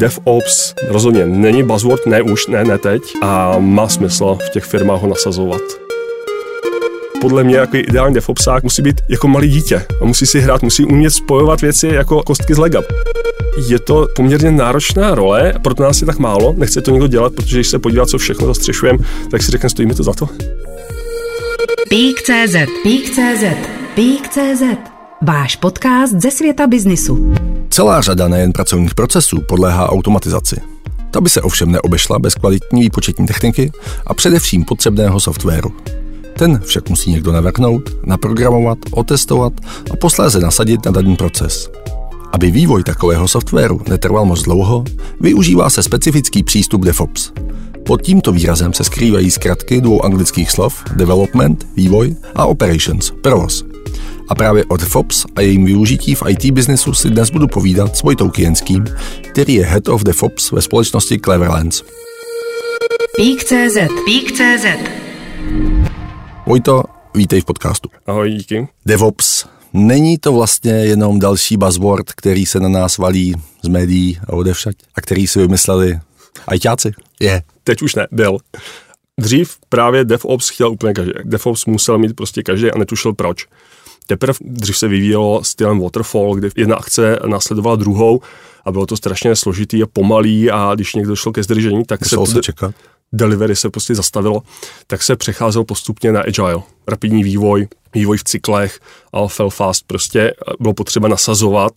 DevOps rozhodně není buzzword, ne už, ne, ne teď a má smysl v těch firmách ho nasazovat podle mě jako ideální DevOpsák musí být jako malý dítě a musí si hrát, musí umět spojovat věci jako kostky z lega. Je to poměrně náročná role, proto nás je tak málo, nechce to někdo dělat, protože když se podívá, co všechno zastřešujeme, tak si řekne, stojí mi to za to. Pík.cz Pík.cz Pík.cz Váš podcast ze světa biznisu. Celá řada nejen pracovních procesů podléhá automatizaci. Ta by se ovšem neobešla bez kvalitní výpočetní techniky a především potřebného softwaru. Ten však musí někdo navrhnout, naprogramovat, otestovat a posléze nasadit na daný proces. Aby vývoj takového softwaru netrval moc dlouho, využívá se specifický přístup DevOps. Pod tímto výrazem se skrývají zkratky dvou anglických slov Development, vývoj a Operations, provoz. A právě o DevOps a jejím využití v IT biznesu si dnes budu povídat s Vojtou Kienským, který je Head of DevOps ve společnosti Cleverlands. Pík.cz Pík.cz Vojto, vítej v podcastu. Ahoj, díky. DevOps. Není to vlastně jenom další buzzword, který se na nás valí z médií a odevšať a který si vymysleli ajťáci? Je. Teď už ne, byl. Dřív právě DevOps chtěl úplně každý. DevOps musel mít prostě každý a netušil proč. Teprve dřív se vyvíjelo stylem waterfall, kdy jedna akce následovala druhou a bylo to strašně složitý a pomalý a když někdo šel ke zdržení, tak Musel se, se čekat. delivery se prostě zastavilo, tak se přecházel postupně na agile. Rapidní vývoj, vývoj v cyklech, ale fail fast, prostě bylo potřeba nasazovat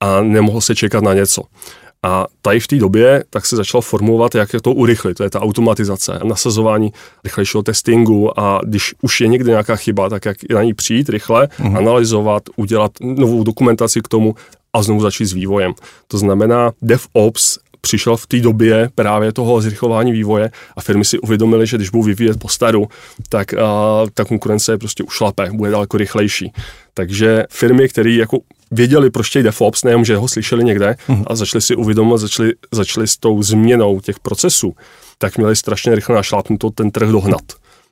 a nemohlo se čekat na něco. A tady v té době tak se začalo formulovat, jak to urychlit. To je ta automatizace, nasazování rychlejšího testingu a když už je někde nějaká chyba, tak jak na ní přijít rychle, uh-huh. analyzovat, udělat novou dokumentaci k tomu a znovu začít s vývojem. To znamená, DevOps přišel v té době právě toho zrychlování vývoje a firmy si uvědomily, že když budou vyvíjet po staru, tak uh, ta konkurence je prostě ušlape, bude daleko rychlejší. Takže firmy, které jako věděli, proč chtějí DevOps, nejenom, že ho slyšeli někde uh-huh. a začali si uvědomovat, začali, začali s tou změnou těch procesů, tak měli strašně rychle našlápnuto ten trh dohnat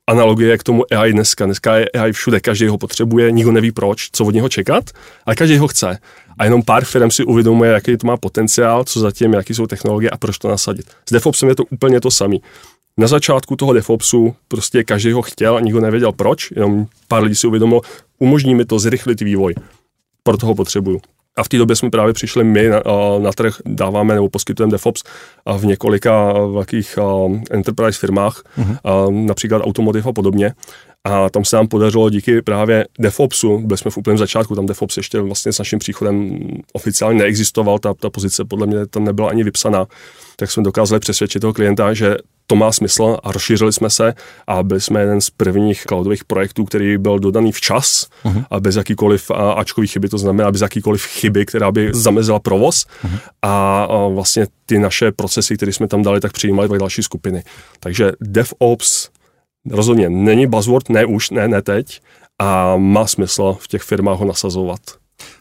analogie k tomu AI dneska. Dneska je AI všude, každý ho potřebuje, nikdo neví proč, co od něho čekat, ale každý ho chce. A jenom pár firm si uvědomuje, jaký to má potenciál, co zatím, jaký jsou technologie a proč to nasadit. S DevOpsem je to úplně to samé. Na začátku toho DevOpsu prostě každý ho chtěl a nikdo nevěděl proč, jenom pár lidí si uvědomilo, umožní mi to zrychlit vývoj. Proto ho potřebuju. A v té době jsme právě přišli my na, na trh, dáváme nebo poskytujeme DevOps v několika velkých enterprise firmách, uh-huh. například Automotive a podobně. A tam se nám podařilo díky právě DevOpsu, byli jsme v úplném začátku, tam DevOps ještě vlastně s naším příchodem oficiálně neexistoval, ta, ta pozice podle mě tam nebyla ani vypsaná, tak jsme dokázali přesvědčit toho klienta, že to má smysl a rozšířili jsme se a byli jsme jeden z prvních cloudových projektů, který byl dodaný včas uh-huh. a bez jakýkoliv ačkových chyby, to znamená bez jakýkoliv chyby, která by zamezila provoz uh-huh. a, a vlastně ty naše procesy, které jsme tam dali, tak přijímali další skupiny. Takže DevOps rozhodně není buzzword, ne už, ne, ne teď a má smysl v těch firmách ho nasazovat.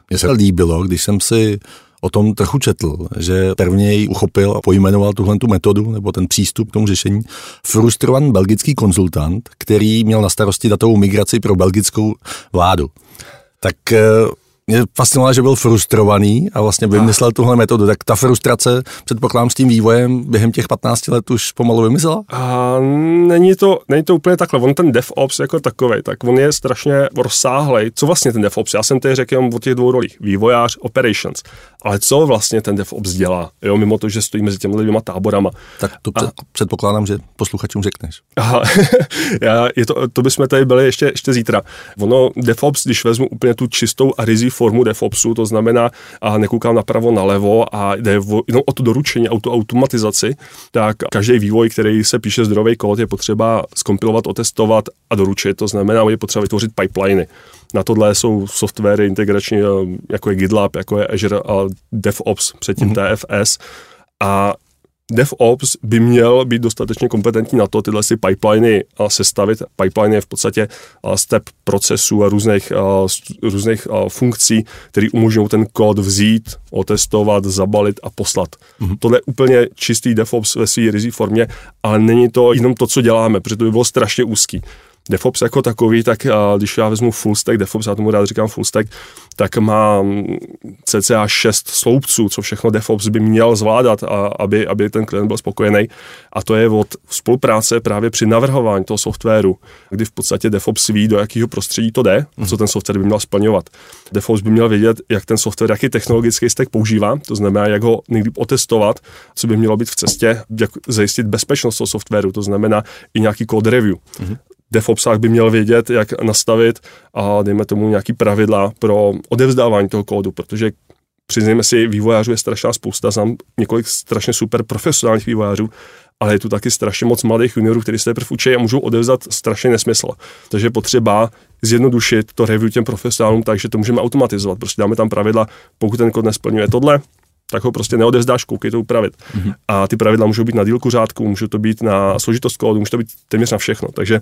Mně se líbilo, když jsem si o tom trochu četl, že prvněji uchopil a pojmenoval tuhle tu metodu nebo ten přístup k tomu řešení frustrovaný belgický konzultant, který měl na starosti datovou migraci pro belgickou vládu. Tak eh, mě fascinovalo, že byl frustrovaný a vlastně vymyslel tuhle metodu. Tak ta frustrace, předpokládám, s tím vývojem během těch 15 let už pomalu vymyslela? A není to, není to úplně takhle. On ten DevOps jako takový, tak on je strašně rozsáhlej. Co vlastně ten DevOps? Já jsem tady řekl o těch dvou rolích. Vývojář, operations. Ale co vlastně ten DevOps dělá? Jo, mimo to, že stojí mezi těmi dvěma táborama. Tak to a, předpokládám, že posluchačům řekneš. Aha, já, je to, to bychom tady byli ještě, ještě zítra. Ono, DevOps, když vezmu úplně tu čistou a rizí formu DevOpsu, to znamená, a nekoukám napravo, nalevo a jde o, jenom o to doručení, o tu automatizaci, tak každý vývoj, který se píše zdrový kód, je potřeba skompilovat, otestovat a doručit. To znamená, je potřeba vytvořit pipeliny. Na tohle jsou softwary integrační, jako je GitLab, jako je Azure a DevOps, předtím mm-hmm. TFS. A DevOps by měl být dostatečně kompetentní na to tyhle si pipeliny sestavit. Pipeline je v podstatě step procesů a různých, různých funkcí, které umožňují ten kód vzít, otestovat, zabalit a poslat. Mm-hmm. Tohle je úplně čistý DevOps ve své rizí formě, ale není to jenom to, co děláme, protože to by bylo strašně úzký. DevOps jako takový, tak když já vezmu full stack DevOps, já tomu rád říkám full stack, tak má cca 6 sloupců, co všechno DevOps by měl zvládat, a aby, aby ten klient byl spokojený. A to je od spolupráce právě při navrhování toho softwaru, kdy v podstatě DevOps ví, do jakého prostředí to jde, co ten software by měl splňovat. DevOps by měl vědět, jak ten software, jaký technologický stack používá, to znamená, jak ho někdy otestovat, co by mělo být v cestě, jak zajistit bezpečnost toho softwaru, to znamená i nějaký code review. Mm-hmm. DevOpsák by měl vědět, jak nastavit a dejme tomu nějaký pravidla pro odevzdávání toho kódu, protože přiznejme si, vývojářů je strašná spousta, znám několik strašně super profesionálních vývojářů, ale je tu taky strašně moc mladých juniorů, kteří se teprve učí a můžou odevzdat strašně nesmysl. Takže je potřeba zjednodušit to review těm profesionálům takže to můžeme automatizovat. Prostě dáme tam pravidla, pokud ten kód nesplňuje tohle, tak ho prostě neodevzdáš, koukej to upravit. Mm-hmm. A ty pravidla můžou být na dílku řádku, můžou to být na složitost kódu, může to být téměř na všechno. Takže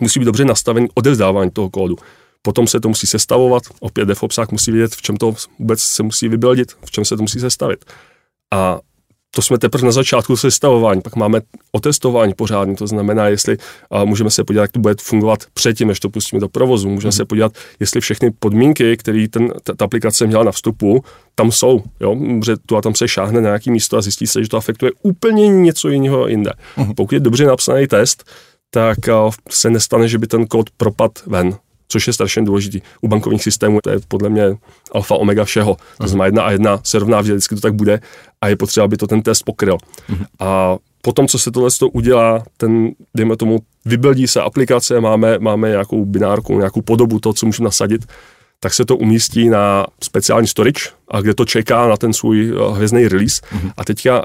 musí být dobře nastavený odevzdávání toho kódu. Potom se to musí sestavovat, opět DevOpsák musí vědět, v čem to vůbec se musí vybildit, v čem se to musí sestavit. A to jsme teprve na začátku sestavování, pak máme otestování pořádně, to znamená, jestli a můžeme se podívat, jak to bude fungovat předtím, než to pustíme do provozu, můžeme mm. se podívat, jestli všechny podmínky, které ten, ta aplikace měla na vstupu, tam jsou, jo, že tu a tam se šáhne na nějaký místo a zjistí se, že to afektuje úplně něco jiného jinde. Mm. Pokud je dobře napsaný test, tak se nestane, že by ten kód propad ven což je strašně důležitý. U bankovních systémů to je podle mě alfa omega všeho. To znamená jedna a jedna se rovná, vždycky to tak bude a je potřeba, aby to ten test pokryl. Uh-huh. A potom, co se tohle to udělá, ten, dejme tomu, vybildí se aplikace, máme, máme nějakou binárku, nějakou podobu toho, co můžeme nasadit, tak se to umístí na speciální storage, a kde to čeká na ten svůj eh, hvězdný release. Uh-huh. A teďka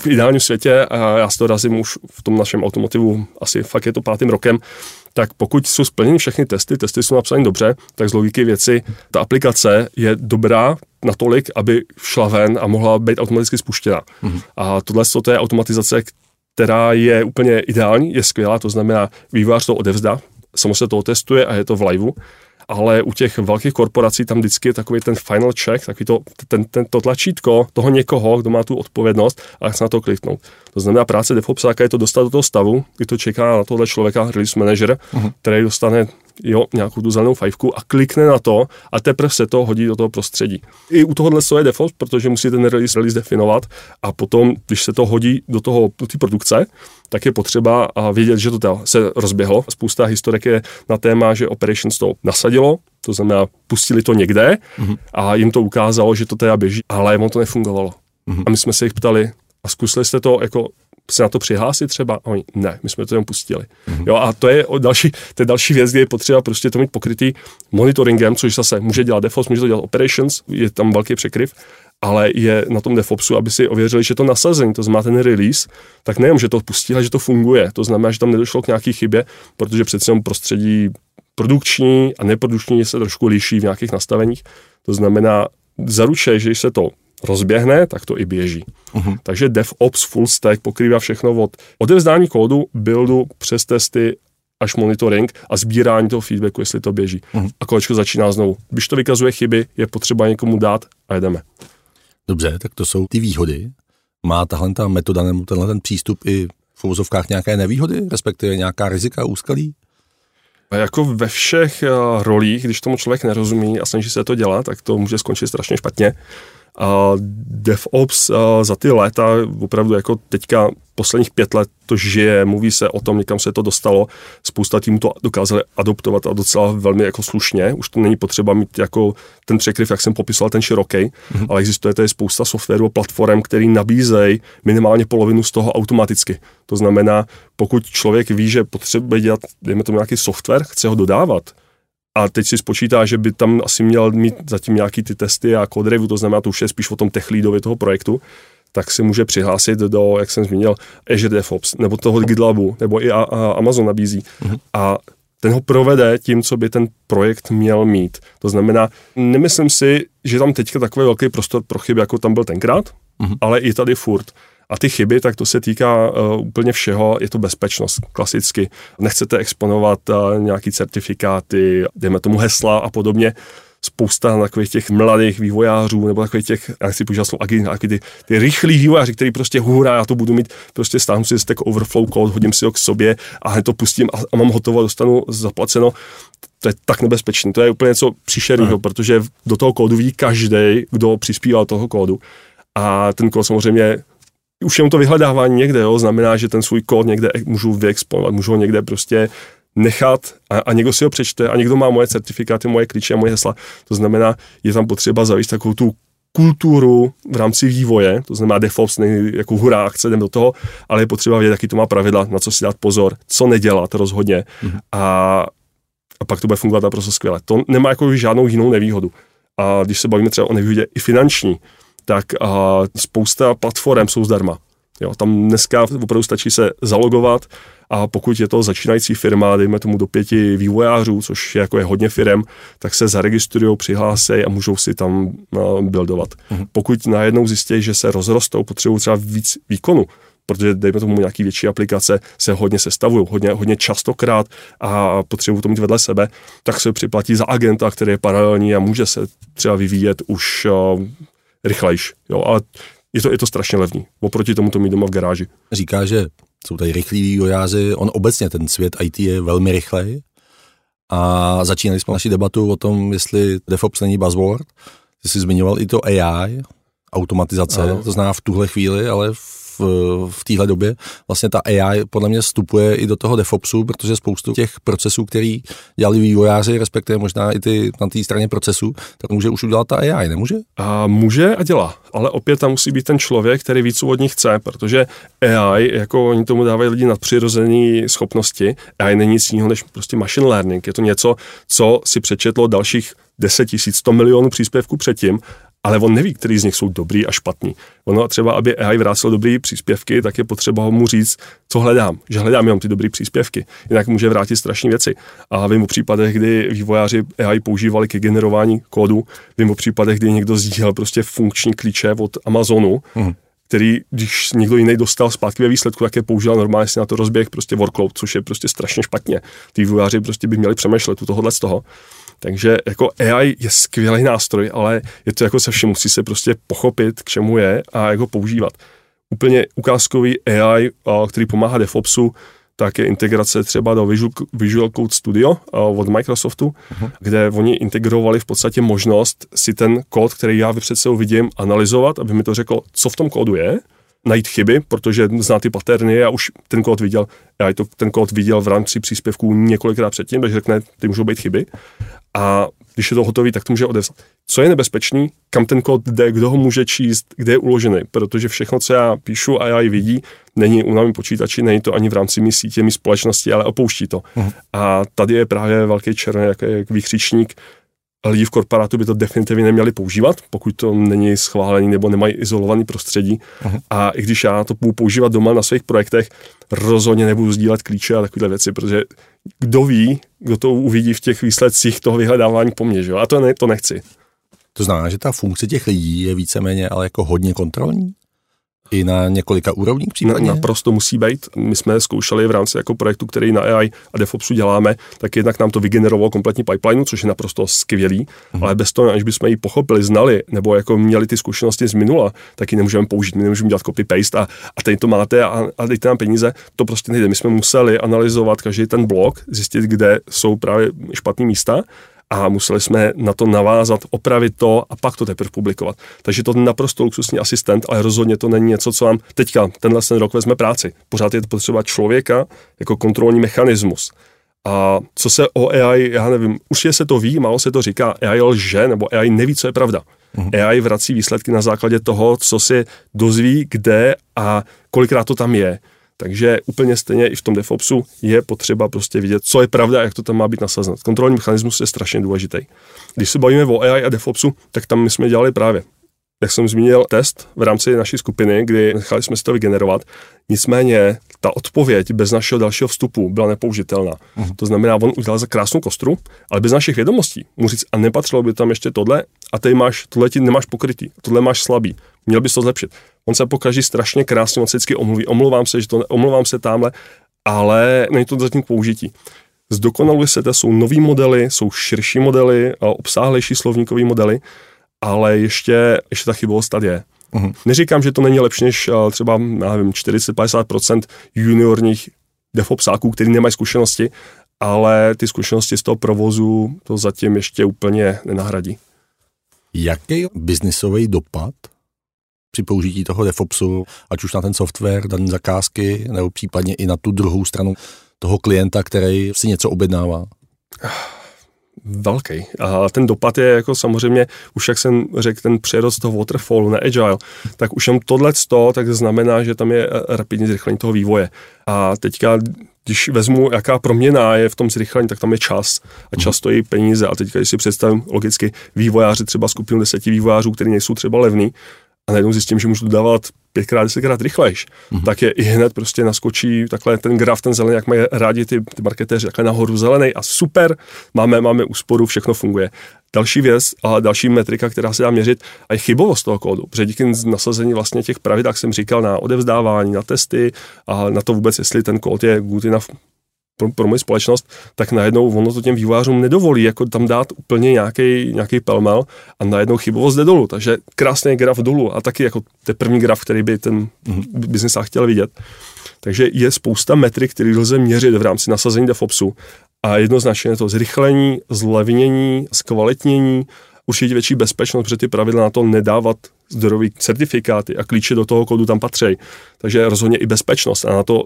v ideálním světě, a já si to razím už v tom našem automotivu, asi fakt je to pátým rokem, tak pokud jsou splněny všechny testy, testy jsou napsány dobře, tak z logiky věci ta aplikace je dobrá natolik, aby šla ven a mohla být automaticky spuštěna. Mm-hmm. A tohle to je automatizace, která je úplně ideální, je skvělá, to znamená, vývojář to odevzdá, samo se to testuje a je to v liveu ale u těch velkých korporací tam vždycky je takový ten final check, takový to, ten, ten, to tlačítko toho někoho, kdo má tu odpovědnost a chce na to kliknout. To znamená, práce DevOpsáka je to dostat do toho stavu, kdy to čeká na tohle člověka, release manager, uh-huh. který dostane jo, nějakou tu zelenou fajfku a klikne na to a teprve se to hodí do toho prostředí. I u tohohle je default, protože musí ten release, release definovat a potom, když se to hodí do toho, do té produkce, tak je potřeba vědět, že to se rozběhlo. Spousta historek je na téma, že Operations to nasadilo, to znamená, pustili to někde mm-hmm. a jim to ukázalo, že to teda běží, ale on to nefungovalo. Mm-hmm. A my jsme se jich ptali, a zkusili jste to jako se na to přihlásit třeba? A oni, ne, my jsme to jenom pustili. Mm-hmm. Jo, a to je další, to je další věc, kde je potřeba prostě to mít pokrytý monitoringem, což zase může dělat DevOps, může to dělat Operations, je tam velký překryv, ale je na tom DevOpsu, aby si ověřili, že to nasazení, to znamená ten release, tak nejenom, že to pustí, ale že to funguje. To znamená, že tam nedošlo k nějaký chybě, protože přece jenom prostředí produkční a neprodukční se trošku liší v nějakých nastaveních. To znamená, zaručuje, že když se to rozběhne, tak to i běží. Uh-huh. Takže DevOps full stack pokrývá všechno od odevzdání kódu, buildu přes testy až monitoring a sbírání toho feedbacku, jestli to běží. Uh-huh. A kolečko začíná znovu. Když to vykazuje chyby, je potřeba někomu dát a jedeme. Dobře, tak to jsou ty výhody. Má tahle ta metoda nebo tenhle ten přístup i v uvozovkách nějaké nevýhody, respektive nějaká rizika úskalí? A jako ve všech uh, rolích, když tomu člověk nerozumí a snaží se to dělat, tak to může skončit strašně špatně. A DevOps za ty léta, opravdu jako teďka posledních pět let to žije, mluví se o tom, někam se to dostalo, spousta týmů to dokázali adoptovat a docela velmi jako slušně, už to není potřeba mít jako ten překryv, jak jsem popisoval, ten široký, mm-hmm. ale existuje tady spousta softwaru a platform, který nabízejí minimálně polovinu z toho automaticky. To znamená, pokud člověk ví, že potřebuje dělat, dejme tomu nějaký software, chce ho dodávat, a teď si spočítá, že by tam asi měl mít zatím nějaký ty testy a code review, to znamená, to už je spíš o tom tech leadovi toho projektu, tak si může přihlásit do, jak jsem zmínil, Azure DevOps, nebo toho GitLabu, nebo i a, a Amazon nabízí. Mm-hmm. A ten ho provede tím, co by ten projekt měl mít. To znamená, nemyslím si, že tam teďka takový velký prostor pro chyby, jako tam byl tenkrát, mm-hmm. ale i tady furt. A ty chyby, tak to se týká uh, úplně všeho, je to bezpečnost, klasicky. Nechcete exponovat uh, nějaký certifikáty, dejme tomu hesla a podobně. spousta takových těch mladých vývojářů, nebo takových těch, já chci používat slovo agilní, ty, ty rychlí vývojáři, který prostě hurá, já to budu mít, prostě stáhnu si Stack Overflow code, hodím si ho k sobě a hned to pustím a, a mám hotovo, dostanu zaplaceno. To je tak nebezpečné, to je úplně něco příšerného, protože do toho kódu ví každý, kdo přispíval toho kódu. A ten kód samozřejmě už jenom to vyhledávání někde, jo, znamená, že ten svůj kód někde můžu vyexponovat, můžu ho někde prostě nechat a, a někdo si ho přečte a někdo má moje certifikáty, moje klíče a moje hesla. To znamená, je tam potřeba zavést takovou tu kulturu v rámci vývoje, to znamená DevOps není jako hurá, chce jdem do toho, ale je potřeba vědět, jaký to má pravidla, na co si dát pozor, co nedělat rozhodně mm-hmm. a, a pak to bude fungovat naprosto skvěle. To nemá jako žádnou jinou nevýhodu. A když se bavíme třeba o nevýhodě i finanční, tak a spousta platform jsou zdarma. Jo, tam dneska opravdu stačí se zalogovat a pokud je to začínající firma, dejme tomu do pěti vývojářů, což je jako je hodně firm, tak se zaregistrují, přihlásí a můžou si tam uh, buildovat. Mm-hmm. Pokud najednou zjistí, že se rozrostou, potřebují třeba víc výkonu, protože dejme tomu nějaký větší aplikace se hodně sestavují, hodně, hodně častokrát a potřebují to mít vedle sebe, tak se připlatí za agenta, který je paralelní a může se třeba vyvíjet už uh, rychlejš. Jo, ale je to, je to strašně levný. Oproti tomu to mít doma v garáži. Říká, že jsou tady rychlí vývojáři, on obecně ten svět IT je velmi rychlej a začínali jsme naši debatu o tom, jestli DevOps není buzzword. Ty jsi zmiňoval i to AI, automatizace, ano. to znamená v tuhle chvíli, ale v v, téhle době vlastně ta AI podle mě vstupuje i do toho DevOpsu, protože spoustu těch procesů, který dělali vývojáři, respektive možná i ty na té straně procesů, tak může už udělat ta AI, nemůže? A může a dělá, ale opět tam musí být ten člověk, který víc od nich chce, protože AI, jako oni tomu dávají lidi nadpřirozené schopnosti, AI není nic jiného než prostě machine learning. Je to něco, co si přečetlo dalších 10 tisíc, 100 milionů příspěvků předtím ale on neví, který z nich jsou dobrý a špatný. Ono třeba, aby AI vrátil dobrý příspěvky, tak je potřeba mu říct, co hledám, že hledám jenom ty dobré příspěvky. Jinak může vrátit strašné věci. A vím o případech, kdy vývojáři AI používali ke generování kódu, vím o případech, kdy někdo sdílel prostě funkční klíče od Amazonu, hmm který, když někdo jiný dostal zpátky ve výsledku, tak je použil normálně si na to rozběh prostě workload, což je prostě strašně špatně. Ty vývojáři prostě by měli přemýšlet u tohohle z toho. Takže jako AI je skvělý nástroj, ale je to jako se vším, musí se prostě pochopit, k čemu je a jak ho používat. Úplně ukázkový AI, který pomáhá DevOpsu, tak je integrace třeba do Visual, Visual Code Studio od Microsoftu, uh-huh. kde oni integrovali v podstatě možnost si ten kód, který já před sebou vidím, analyzovat, aby mi to řeklo, co v tom kódu je, najít chyby, protože zná ty paterny a už ten kód viděl, já to, ten kód viděl v rámci příspěvků několikrát předtím, takže řekne, ty můžou být chyby. A když je to hotový, tak to může odevzat. Co je nebezpečný, kam ten kód jde, kdo ho může číst, kde je uložený, protože všechno, co já píšu a já ji vidí, není u mém počítači, není to ani v rámci mý sítě, mý společnosti, ale opouští to. Uh-huh. A tady je právě velký černý jak, jak výkřičník, lidi v korporátu by to definitivně neměli používat, pokud to není schválený nebo nemají izolovaný prostředí. Uh-huh. A i když já to budu používat doma na svých projektech, rozhodně nebudu sdílet klíče a takovéhle věci, protože kdo ví, kdo to uvidí v těch výsledcích toho vyhledávání po mně, že? a to, ne, to nechci. To znamená, že ta funkce těch lidí je víceméně ale jako hodně kontrolní? I na několika úrovních případně? Na, naprosto musí být. My jsme zkoušeli v rámci jako projektu, který na AI a DevOpsu děláme, tak jednak nám to vygenerovalo kompletní pipeline, což je naprosto skvělý, mm. ale bez toho, aniž bychom ji pochopili, znali, nebo jako měli ty zkušenosti z minula, tak ji nemůžeme použít, my nemůžeme dělat copy-paste a, a teď to máte a, a dejte nám peníze. To prostě nejde. My jsme museli analyzovat každý ten blok, zjistit, kde jsou právě špatné místa a museli jsme na to navázat, opravit to a pak to teprve publikovat. Takže to je naprosto luxusní asistent, ale rozhodně to není něco, co vám teďka tenhle ten rok vezme práci. Pořád je to potřeba člověka jako kontrolní mechanismus. A co se o AI, já nevím, už je se to ví, málo se to říká, AI lže, nebo AI neví, co je pravda. Mm-hmm. AI vrací výsledky na základě toho, co si dozví, kde a kolikrát to tam je. Takže úplně stejně i v tom DevOpsu je potřeba prostě vidět, co je pravda a jak to tam má být nasazeno. Kontrolní mechanismus je strašně důležitý. Když se bavíme o AI a DevOpsu, tak tam my jsme dělali právě jak jsem zmínil, test v rámci naší skupiny, kdy nechali jsme si to vygenerovat. Nicméně ta odpověď bez našeho dalšího vstupu byla nepoužitelná. Uh-huh. To znamená, on udělal za krásnou kostru, ale bez našich vědomostí. Mu říct, a nepatřilo by tam ještě tohle, a ty máš, tohle ti nemáš pokrytý, tohle máš slabý, měl bys to zlepšit. On se pokaží strašně krásně, on se vždycky omluví, omlouvám se, že to, omlouvám se tamhle, ale není to zatím k použití. zdokonaluje se, to jsou nový modely, jsou širší modely, obsáhlejší slovníkový modely, ale ještě, ještě ta chybovost tady je. Uh-huh. Neříkám, že to není lepší než třeba, já nevím, 40-50% juniorních DevOpsáků, kteří nemají zkušenosti, ale ty zkušenosti z toho provozu to zatím ještě úplně nenahradí. Jaký biznisový dopad při použití toho DevOpsu, ať už na ten software, dané zakázky, nebo případně i na tu druhou stranu toho klienta, který si něco objednává? velký. A ten dopad je jako samozřejmě, už jak jsem řekl, ten přerost toho waterfallu na agile, tak už jen tohle tak znamená, že tam je rapidní zrychlení toho vývoje. A teďka když vezmu, jaká proměna je v tom zrychlení, tak tam je čas. A čas stojí peníze. A teďka, když si představím logicky vývojáři, třeba skupinu deseti vývojářů, kteří nejsou třeba levní, a najednou zjistím, že můžu dodávat pětkrát, desetkrát rychlejš, mm-hmm. tak je i hned prostě naskočí takhle ten graf, ten zelený, jak mají rádi ty, ty marketéři, takhle nahoru zelený a super, máme, máme úsporu, všechno funguje. Další věc a další metrika, která se dá měřit, a je chybovost toho kódu. Protože díky nasazení vlastně těch pravidel, jak jsem říkal, na odevzdávání, na testy a na to vůbec, jestli ten kód je good enough pro, pro moji společnost, tak najednou ono to těm vývojářům nedovolí jako tam dát úplně nějaký, nějaký pelmel a najednou chybovost jde dolů. Takže krásný graf dolů a taky jako ten první graf, který by ten biznis chtěl vidět. Takže je spousta metrik, které lze měřit v rámci nasazení DevOpsu a jednoznačně je to zrychlení, zlevnění, zkvalitnění, určitě větší bezpečnost, protože ty pravidla na to nedávat zdrojové certifikáty a klíče do toho kódu tam patří. Takže rozhodně i bezpečnost. A na to,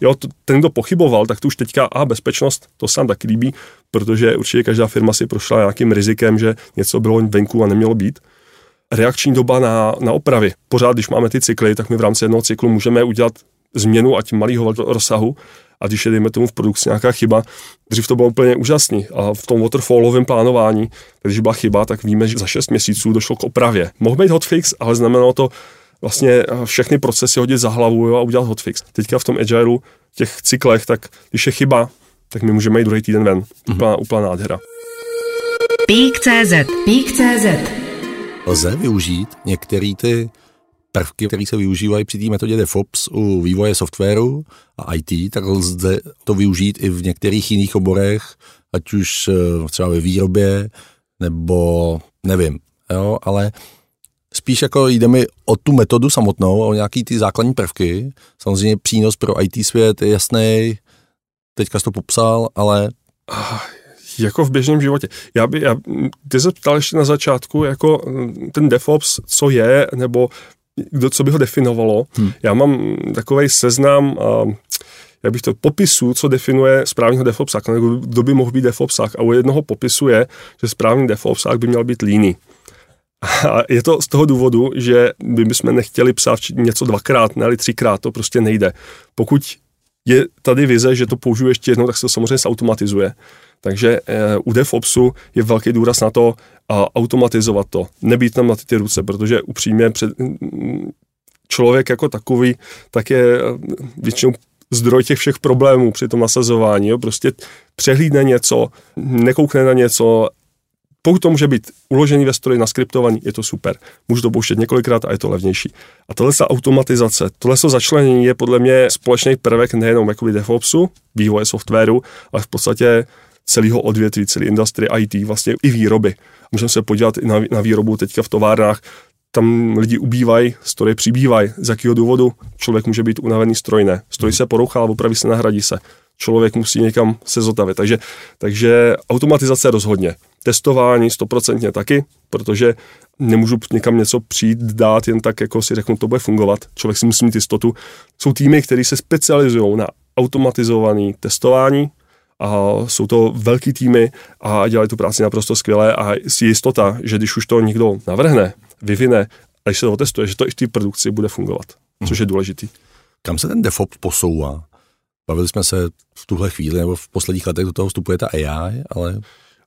jo, ten, kdo pochyboval, tak to už teďka, a bezpečnost, to se nám taky líbí, protože určitě každá firma si prošla nějakým rizikem, že něco bylo venku a nemělo být. Reakční doba na, na opravy. Pořád, když máme ty cykly, tak my v rámci jednoho cyklu můžeme udělat změnu, ať malého rozsahu, a když je, dejme tomu, v produkci nějaká chyba, dřív to bylo úplně úžasný. A v tom waterfallovém plánování, když byla chyba, tak víme, že za 6 měsíců došlo k opravě. Mohl být hotfix, ale znamenalo to vlastně eh, všechny procesy hodit za hlavu jo, a udělat hotfix. Teďka v tom agileu, v těch cyklech, tak když je chyba, tak my můžeme jít druhý týden ven. Mm-hmm. Úplná, úplná nádhera. Pík.cz Pík.cz Lze využít některé ty prvky, které se využívají při té metodě DevOps u vývoje softwaru a IT, tak lze to využít i v některých jiných oborech, ať už eh, třeba ve výrobě, nebo nevím, jo, ale spíš jako jde mi o tu metodu samotnou, o nějaký ty základní prvky. Samozřejmě přínos pro IT svět je jasný, teďka jsi to popsal, ale... Ah, jako v běžném životě. Já by, já, ty se ptal ještě na začátku, jako mm, ten DevOps, co je, nebo kdo, co by ho definovalo. Hmm. Já mám takový seznam, uh, jak bych to popisu, co definuje správního DevOpsák, nebo kdo by mohl být DevOpsák. A u jednoho popisu je, že správný DevOpsák by měl být líný. A je to z toho důvodu, že by bychom nechtěli psát něco dvakrát, ne třikrát, to prostě nejde. Pokud je tady vize, že to použiju ještě jednou, tak se to samozřejmě zautomatizuje. Takže eh, u DevOpsu je velký důraz na to a automatizovat to, nebýt tam na ty, ty ruce, protože upřímně před, člověk jako takový, tak je eh, většinou zdroj těch všech problémů při tom nasazování. Jo? Prostě přehlídne něco, nekoukne na něco, pokud to může být uložený ve stroji, naskriptovaný, je to super. Můžu to pouštět několikrát a je to levnější. A tohle ta automatizace, tohle začlenění je podle mě společný prvek nejenom jakoby DevOpsu, vývoje softwaru, ale v podstatě celého odvětví, celé industrie IT, vlastně i výroby. Můžeme se podívat i na, na výrobu teďka v továrnách, tam lidi ubývají, stroje přibývají. Z jakého důvodu? Člověk může být unavený stroj, ne. Stroj se porouchá, opraví se, nahradí se. Člověk musí někam se zotavit. Takže, takže automatizace rozhodně. Testování stoprocentně taky, protože nemůžu někam něco přijít, dát jen tak, jako si řeknu, to bude fungovat. Člověk si musí mít jistotu. Jsou týmy, které se specializují na automatizované testování, a jsou to velký týmy a dělají tu práci naprosto skvěle a je jistota, že když už to někdo navrhne, vyvine a když se to otestuje, že to i v té produkci bude fungovat, hmm. což je důležitý. Kam se ten DevOps posouvá? Bavili jsme se v tuhle chvíli, nebo v posledních letech do toho vstupuje ta AI, ale...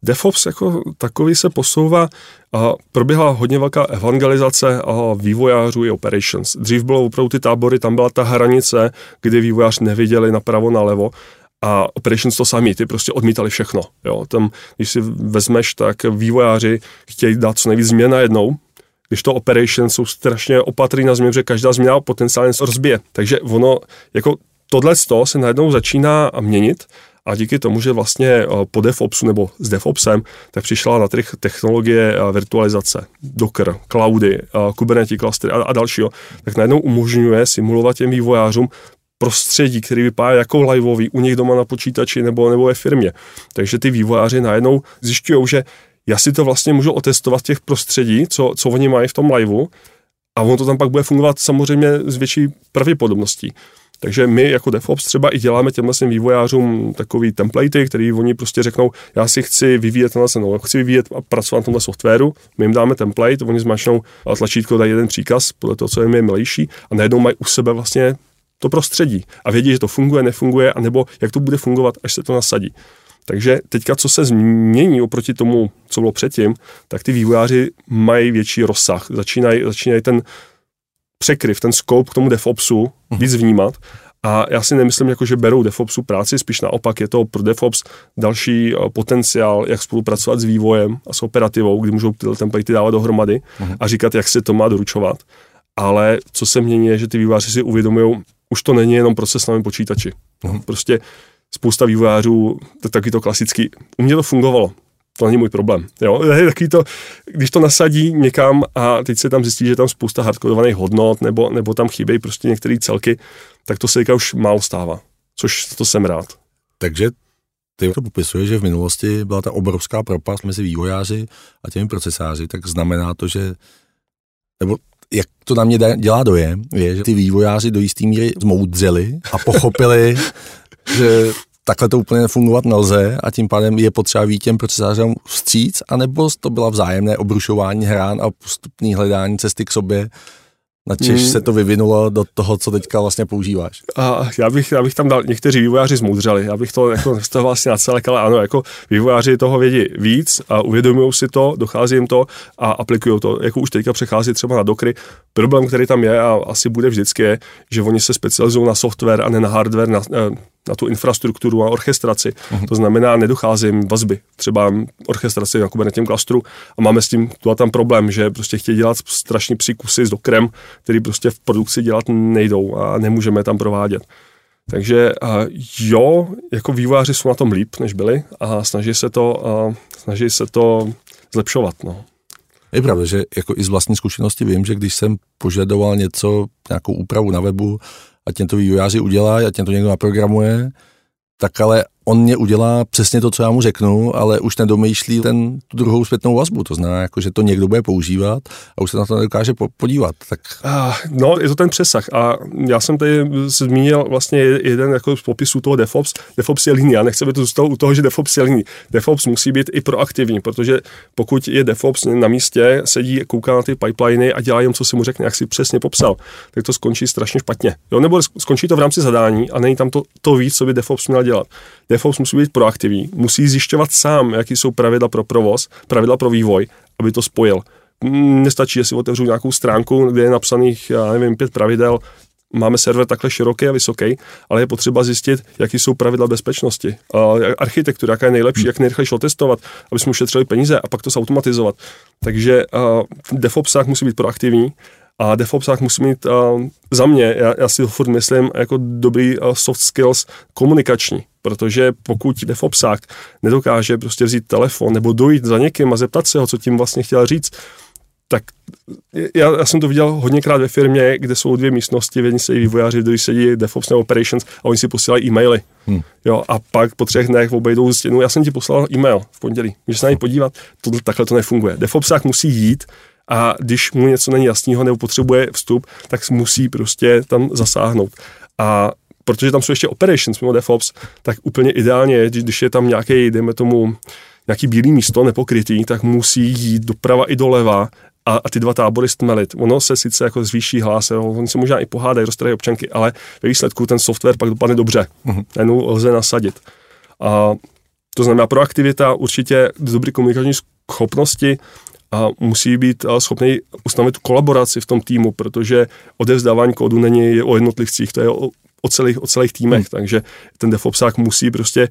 DevOps jako takový se posouvá a proběhla hodně velká evangelizace a vývojářů i operations. Dřív bylo opravdu ty tábory, tam byla ta hranice, kdy vývojář neviděli napravo, nalevo a operations to sami, ty prostě odmítali všechno. Jo. Tam, když si vezmeš, tak vývojáři chtějí dát co nejvíc změn najednou, když to operations jsou strašně opatrný na změnu, že každá změna potenciálně rozbije. Takže ono, jako tohle se najednou začíná měnit A díky tomu, že vlastně eh, po DevOpsu nebo s DevOpsem, tak přišla na trh technologie eh, virtualizace, Docker, cloudy, Kubernetes clustery a, a dalšího, tak najednou umožňuje simulovat těm vývojářům prostředí, který vypadá jako liveový u nich doma na počítači nebo, nebo ve firmě. Takže ty vývojáři najednou zjišťují, že já si to vlastně můžu otestovat těch prostředí, co, co oni mají v tom liveu a ono to tam pak bude fungovat samozřejmě s větší pravděpodobností. Takže my jako DevOps třeba i děláme těm vlastně vývojářům takový templatey, který oni prostě řeknou, já si chci vyvíjet tenhle no, chci vyvíjet a pracovat na tomhle softwaru, my jim dáme template, oni zmačnou tlačítko, dají jeden příkaz podle toho, co jim je milejší a najednou mají u sebe vlastně to prostředí a vědí, že to funguje, nefunguje, anebo jak to bude fungovat, až se to nasadí. Takže teďka, co se změní oproti tomu, co bylo předtím, tak ty vývojáři mají větší rozsah. Začínají, začínají ten překryv, ten scope k tomu DevOpsu mhm. víc vnímat. A já si nemyslím, jako, že berou DevOpsu práci, spíš naopak je to pro DevOps další eh, potenciál, jak spolupracovat s vývojem a s operativou, kdy můžou tyhle templatey dávat dohromady uh-huh. a říkat, jak se to má doručovat. Ale co se mění, je, že ty vývojáři si uvědomují, už to není jenom proces na počítači. Uh-huh. Prostě spousta vývojářů, to taky to klasický, u mě to fungovalo, to není můj problém. Jo? Je takový to, když to nasadí někam a teď se tam zjistí, že tam spousta hardkodovaných hodnot nebo, nebo tam chybějí prostě některé celky, tak to se už málo stává, což to jsem rád. Takže ty to popisuje, že v minulosti byla ta obrovská propast mezi vývojáři a těmi procesáři, tak znamená to, že nebo jak to na mě dělá dojem, je, že ty vývojáři do jisté míry zmoudřeli a pochopili, že takhle to úplně fungovat nelze a tím pádem je potřeba vít těm procesářům vstříc, anebo to byla vzájemné obrušování hrán a postupné hledání cesty k sobě, na Češ hmm. se to vyvinulo do toho, co teďka vlastně používáš? A já bych, já bych tam dal, někteří vývojáři zmoudřeli, já bych to jako z toho vlastně na celé, ale ano, jako vývojáři toho vědí víc a uvědomují si to, dochází jim to a aplikují to. Jako už teďka přechází třeba na dokry. Problém, který tam je a asi bude vždycky, je, že oni se specializují na software a ne na hardware, na, na tu infrastrukturu a orchestraci. Uh-huh. To znamená, nedochází jim vazby, třeba orchestraci na Kubernetes klastru a máme s tím tu a tam problém, že prostě chtějí dělat strašně příkusy s dokrem, který prostě v produkci dělat nejdou a nemůžeme tam provádět. Takže jo, jako vývojáři jsou na tom líp, než byli a snaží se to, a snaží se to zlepšovat. No. Je pravda, že jako i z vlastní zkušenosti vím, že když jsem požadoval něco, nějakou úpravu na webu, ať tě to vývojáři udělá, ať tě to někdo naprogramuje, tak ale on mě udělá přesně to, co já mu řeknu, ale už nedomýšlí ten tu druhou zpětnou vazbu. To znamená, jako, že to někdo bude používat a už se na to nedokáže podívat. Tak... No, je to ten přesah. A já jsem tady zmínil vlastně jeden jako z popisů toho DevOps. DevOps je linie. Já nechci být zůstal u toho, že DevOps je linie. DevOps musí být i proaktivní, protože pokud je DevOps na místě, sedí, kouká na ty pipeliny a dělá jen, co si mu řekne, jak si přesně popsal, tak to skončí strašně špatně. Jo, nebo skončí to v rámci zadání a není tam to, to víc, co by DevOps měl dělat. DevOps musí být proaktivní, musí zjišťovat sám, jaký jsou pravidla pro provoz, pravidla pro vývoj, aby to spojil. Mm, nestačí, jestli otevřu nějakou stránku, kde je napsaných, já nevím, pět pravidel, máme server takhle široký a vysoký, ale je potřeba zjistit, jaký jsou pravidla bezpečnosti. Architektura, jaká je nejlepší, jak nejrychlejší otestovat, aby jsme ušetřili peníze a pak to zautomatizovat. Takže uh, DevOpsák musí být proaktivní a DevOpsák musí mít uh, za mě, já, já si furt myslím, jako dobrý uh, soft skills komunikační, protože pokud DevOpsák nedokáže prostě vzít telefon nebo dojít za někým a zeptat se ho, co tím vlastně chtěl říct, tak já, já jsem to viděl hodněkrát ve firmě, kde jsou dvě místnosti, v jedné sedí vývojáři, v druhé sedí DevOps nebo Operations a oni si posílají e-maily. Hmm. Jo, a pak po třech dnech obejdou stěnu, já jsem ti poslal e-mail v pondělí, můžeš se na něj podívat, to, takhle to nefunguje. DevOpsák musí jít a když mu něco není jasného nebo potřebuje vstup, tak musí prostě tam zasáhnout. A protože tam jsou ještě operations mimo DevOps, tak úplně ideálně když je tam nějaký, dejme tomu, nějaký bílý místo nepokrytý, tak musí jít doprava i doleva a, a ty dva tábory stmelit. Ono se sice jako zvýší hlas, jo, oni se možná i pohádají, roztrají občanky, ale ve výsledku ten software pak dopadne dobře. Najednou lze nasadit. A to znamená proaktivita, určitě dobrý komunikační schopnosti, a musí být schopný ustavit tu kolaboraci v tom týmu, protože odevzdávání kódu není o jednotlivcích, to je o, o celých, o celých týmech, hmm. takže ten DevOpsák musí prostě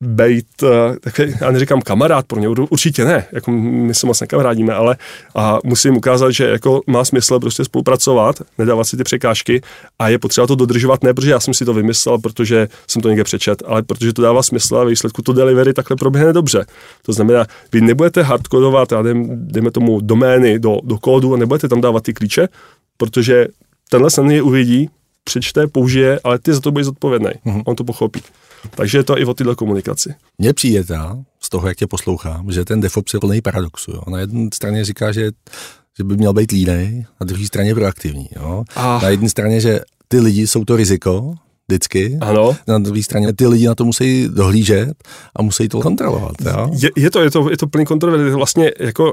být, eh, takový, já neříkám kamarád pro ně, určitě ne, jako my se moc nekamarádíme, ale a musím ukázat, že jako má smysl prostě spolupracovat, nedávat si ty překážky a je potřeba to dodržovat, ne protože já jsem si to vymyslel, protože jsem to někde přečet, ale protože to dává smysl a ve výsledku to delivery takhle proběhne dobře. To znamená, vy nebudete hardkodovat, já dejme tomu domény do, do kódu a nebudete tam dávat ty klíče, protože tenhle sen je uvidí, přečte, použije, ale ty za to budeš zodpovědný. Mm-hmm. On to pochopí. Takže je to i o této komunikaci. Mně přijde ta, z toho, jak tě poslouchám, že ten DevOps je plný paradoxu. Jo. Na jedné straně říká, že, že by měl být línej, na druhé straně proaktivní. Jo. A... Na jedné straně, že ty lidi jsou to riziko, vždycky. Ano. Na druhé straně ty lidi na to musí dohlížet a musí to kontrolovat. Jo? Je, je, to, je, to, je to plný kontroverzí. Vlastně jako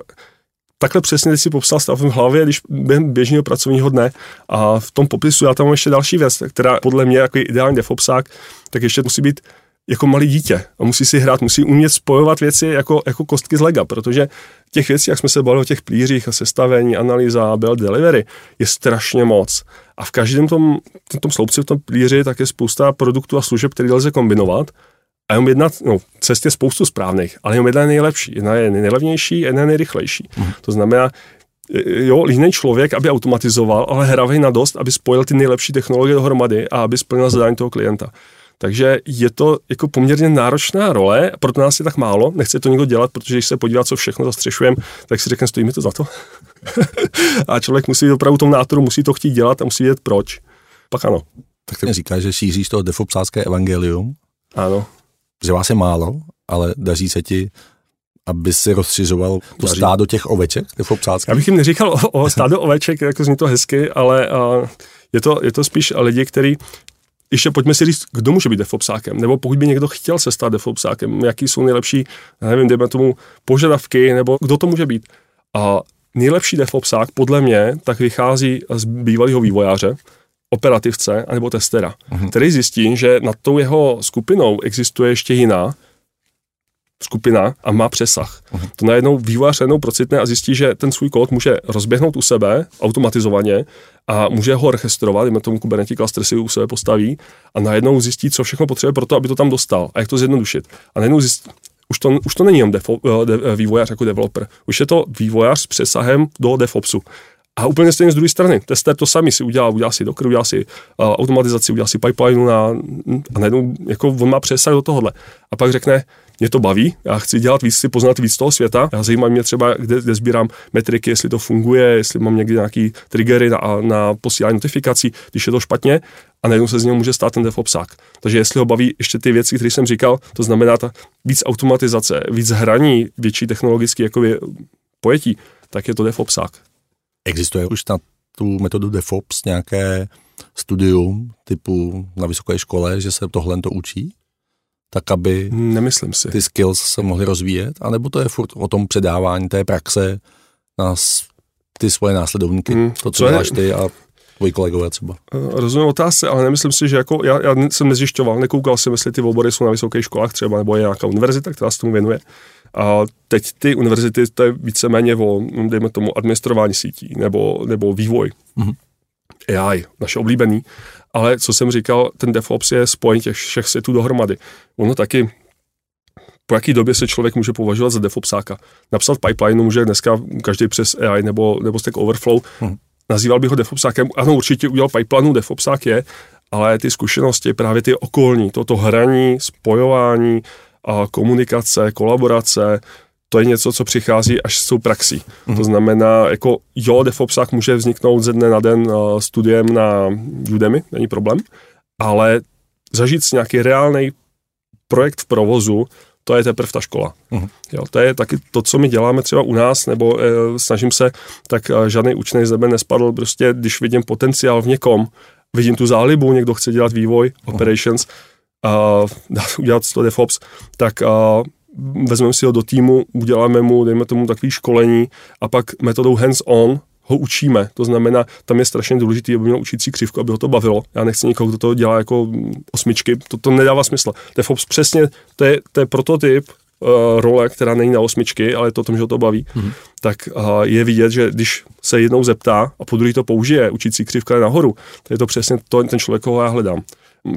takhle přesně si popsal stav v hlavě, když během běžného pracovního dne a v tom popisu já tam mám ještě další věc, která podle mě jako ideální defopsák, tak ještě musí být jako malý dítě a musí si hrát, musí umět spojovat věci jako, jako kostky z lega, protože těch věcí, jak jsme se bavili o těch plířích a sestavení, analýza, build, delivery, je strašně moc. A v každém tom, tom sloupci, v tom plíři, tak je spousta produktů a služeb, které lze kombinovat a jenom jedna, no, cest je spoustu správných, ale jenom jedna je nejlepší, jedna je nejlevnější, jedna je nejrychlejší. Mm. To znamená, jo, líný člověk, aby automatizoval, ale hravý na dost, aby spojil ty nejlepší technologie dohromady a aby splnil zadání toho klienta. Takže je to jako poměrně náročná role, proto nás je tak málo, nechce to někdo dělat, protože když se podívá, co všechno zastřešujeme, tak si řekne, stojí mi to za to. a člověk musí opravdu tom nátoru, musí to chtít dělat a musí vědět proč. Pak ano. Tak ty říkáš, že šíříš to defopsácké evangelium. Ano že vás je málo, ale daří se ti, aby si rozšiřoval to daří. stádo těch oveček, těch Já bych jim neříkal o, o stádo oveček, jako zní to hezky, ale a, je, to, je to spíš lidi, kteří ještě pojďme si říct, kdo může být defopsákem, nebo pokud by někdo chtěl se stát defopsákem, jaký jsou nejlepší, nevím, dejme tomu požadavky, nebo kdo to může být. A nejlepší defopsák podle mě tak vychází z bývalého vývojáře, operativce anebo testera, uh-huh. který zjistí, že nad tou jeho skupinou existuje ještě jiná skupina a má přesah. Uh-huh. To najednou vývojář najednou procitne a zjistí, že ten svůj kód může rozběhnout u sebe automatizovaně a může ho orchestrovat, jdeme tomu Kubernetes cluster si u sebe postaví a najednou zjistí, co všechno potřebuje pro to, aby to tam dostal a jak to zjednodušit. A najednou zjistí, už to, už to není jen defo, de, vývojář jako developer, už je to vývojář s přesahem do DevOpsu. A úplně stejně z druhé strany. Tester to sami si udělal, udělal si Docker, udělal si uh, automatizaci, udělal si pipeline na, a najednou jako on má přesah do tohohle. A pak řekne, mě to baví, já chci dělat víc, chci poznat víc toho světa, já zajímá mě třeba, kde, kde sbírám metriky, jestli to funguje, jestli mám někdy nějaký triggery na, na posílání notifikací, když je to špatně, a najednou se z něho může stát ten DevOpsák. Takže jestli ho baví ještě ty věci, které jsem říkal, to znamená ta víc automatizace, víc hraní, větší technologický jako pojetí, tak je to DevOpsák. Existuje už na tu metodu DevOps nějaké studium typu na vysoké škole, že se tohle to učí? Tak, aby Nemyslím si. ty skills se mohly rozvíjet? A nebo to je furt o tom předávání té praxe na ty svoje následovníky? Hmm, to, co, co děláš ty a tvoji kolegové třeba. Eh, rozumím otázce, ale nemyslím si, že jako, já, já jsem nezjišťoval, nekoukal jsem, jestli ty obory jsou na vysokých školách třeba, nebo je nějaká univerzita, která se tomu věnuje. A teď ty univerzity, to je víceméně o, dejme tomu, administrování sítí nebo, nebo vývoj. Mm-hmm. AI, naše oblíbený. Ale co jsem říkal, ten DevOps je spojení těch všech světů dohromady. Ono taky po jaký době se člověk může považovat za DevOpsáka. Napsat pipeline může dneska každý přes AI nebo, nebo Stack Overflow. Hmm. Nazýval bych ho DevOpsákem. Ano, určitě udělal pipeline, DevOpsák je, ale ty zkušenosti, právě ty okolní, toto hraní, spojování, a komunikace, kolaborace, to je něco, co přichází až s tou praxí. Mm. To znamená, jako jo, DevOpsák může vzniknout ze dne na den uh, studiem na Udemy, není problém, ale zažít si nějaký reálný projekt v provozu, to je teprve ta škola. Uh-huh. Jo, to je taky to, co my děláme třeba u nás, nebo e, snažím se, tak e, žádný učený zebe nespadl, prostě když vidím potenciál v někom, vidím tu zálibu, někdo chce dělat vývoj, uh-huh. operations, uh, udělat to DevOps, tak uh, vezmeme si ho do týmu, uděláme mu, dejme tomu takový školení a pak metodou hands-on ho učíme. To znamená, tam je strašně důležité, aby měl učící křivku, aby ho to bavilo. Já nechci nikoho, kdo to dělá jako osmičky, to, to nedává smysl. DevOps přesně, to je, to je prototyp uh, role, která není na osmičky, ale je to o tom, že ho to baví, mm-hmm. tak uh, je vidět, že když se jednou zeptá a po druhý to použije, učící křivka je nahoru, to je to přesně to, ten člověk, koho já hledám.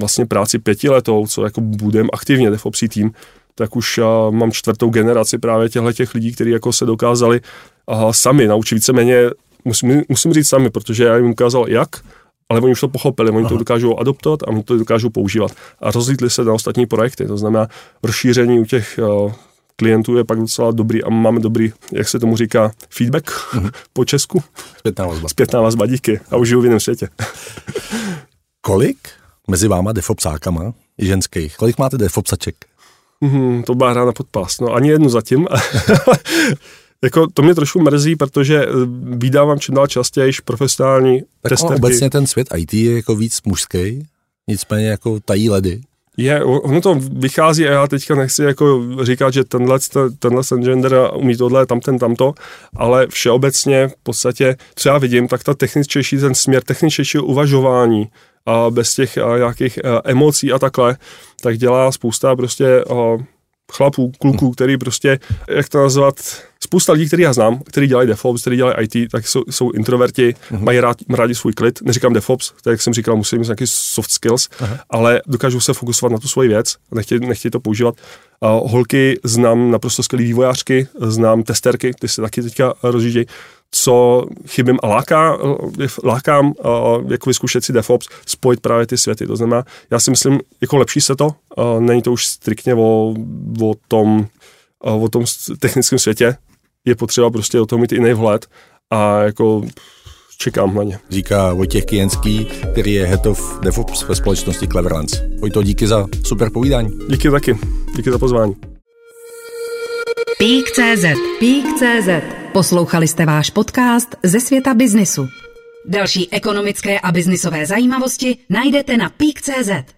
Vlastně práci pětiletou, co jako budem aktivně DevOpsí tým, tak už uh, mám čtvrtou generaci právě těchto těch lidí, kteří jako se dokázali uh, sami naučit víceméně, musím, musím říct sami, protože já jim ukázal jak, ale oni už to pochopili, oni Aha. to dokážou adoptovat a oni to dokážou používat. A rozlítli se na ostatní projekty, to znamená rozšíření u těch uh, klientů je pak docela dobrý a máme dobrý, jak se tomu říká, feedback uh-huh. po Česku. Zpětná vazba. Zpětná vazba, díky. A už žiju v jiném světě. Kolik mezi váma defopsákama ženských, kolik máte defopsaček? Mm, to byla hra na podpás. No ani jednu zatím. jako to mě trošku mrzí, protože eh, vydávám čím dál častěji profesionální tak testerky. obecně ten svět IT je jako víc mužský, nicméně jako tají ledy. Je, ono to vychází a já teďka nechci jako říkat, že tenhle, tenhle ten gender umí tohle, tamten, tamto, ale všeobecně v podstatě, co já vidím, tak ta techničtější, ten směr techničtějšího uvažování a bez těch a nějakých a, emocí a takhle, tak dělá spousta prostě a, chlapů, kluků, který prostě, jak to nazvat, spousta lidí, který já znám, který dělají DevOps, který dělají IT, tak jsou, jsou introverti, uh-huh. mají rád, rádi svůj klid. Neříkám DevOps, tak jak jsem říkal, musím mít nějaký soft skills, uh-huh. ale dokážou se fokusovat na tu svoji věc, nechtějí, nechtějí to používat. Uh, holky znám naprosto skvělý vývojářky, znám testerky, ty se taky teďka rozjíždějí co chybím a láká, lákám jako vyzkoušet si DevOps, spojit právě ty světy. To znamená, já si myslím, jako lepší se to, není to už striktně o, o tom, o tom technickém světě, je potřeba prostě o tom mít jiný vhled a jako čekám na ně. Říká Vojtěch Kijenský, který je head of DevOps ve společnosti Cleverlands. Vojto, díky za super povídání. Díky taky. Díky za pozvání. Pík.cz Pík.cz Poslouchali jste váš podcast ze světa biznisu. Další ekonomické a biznisové zajímavosti najdete na Pík.cz.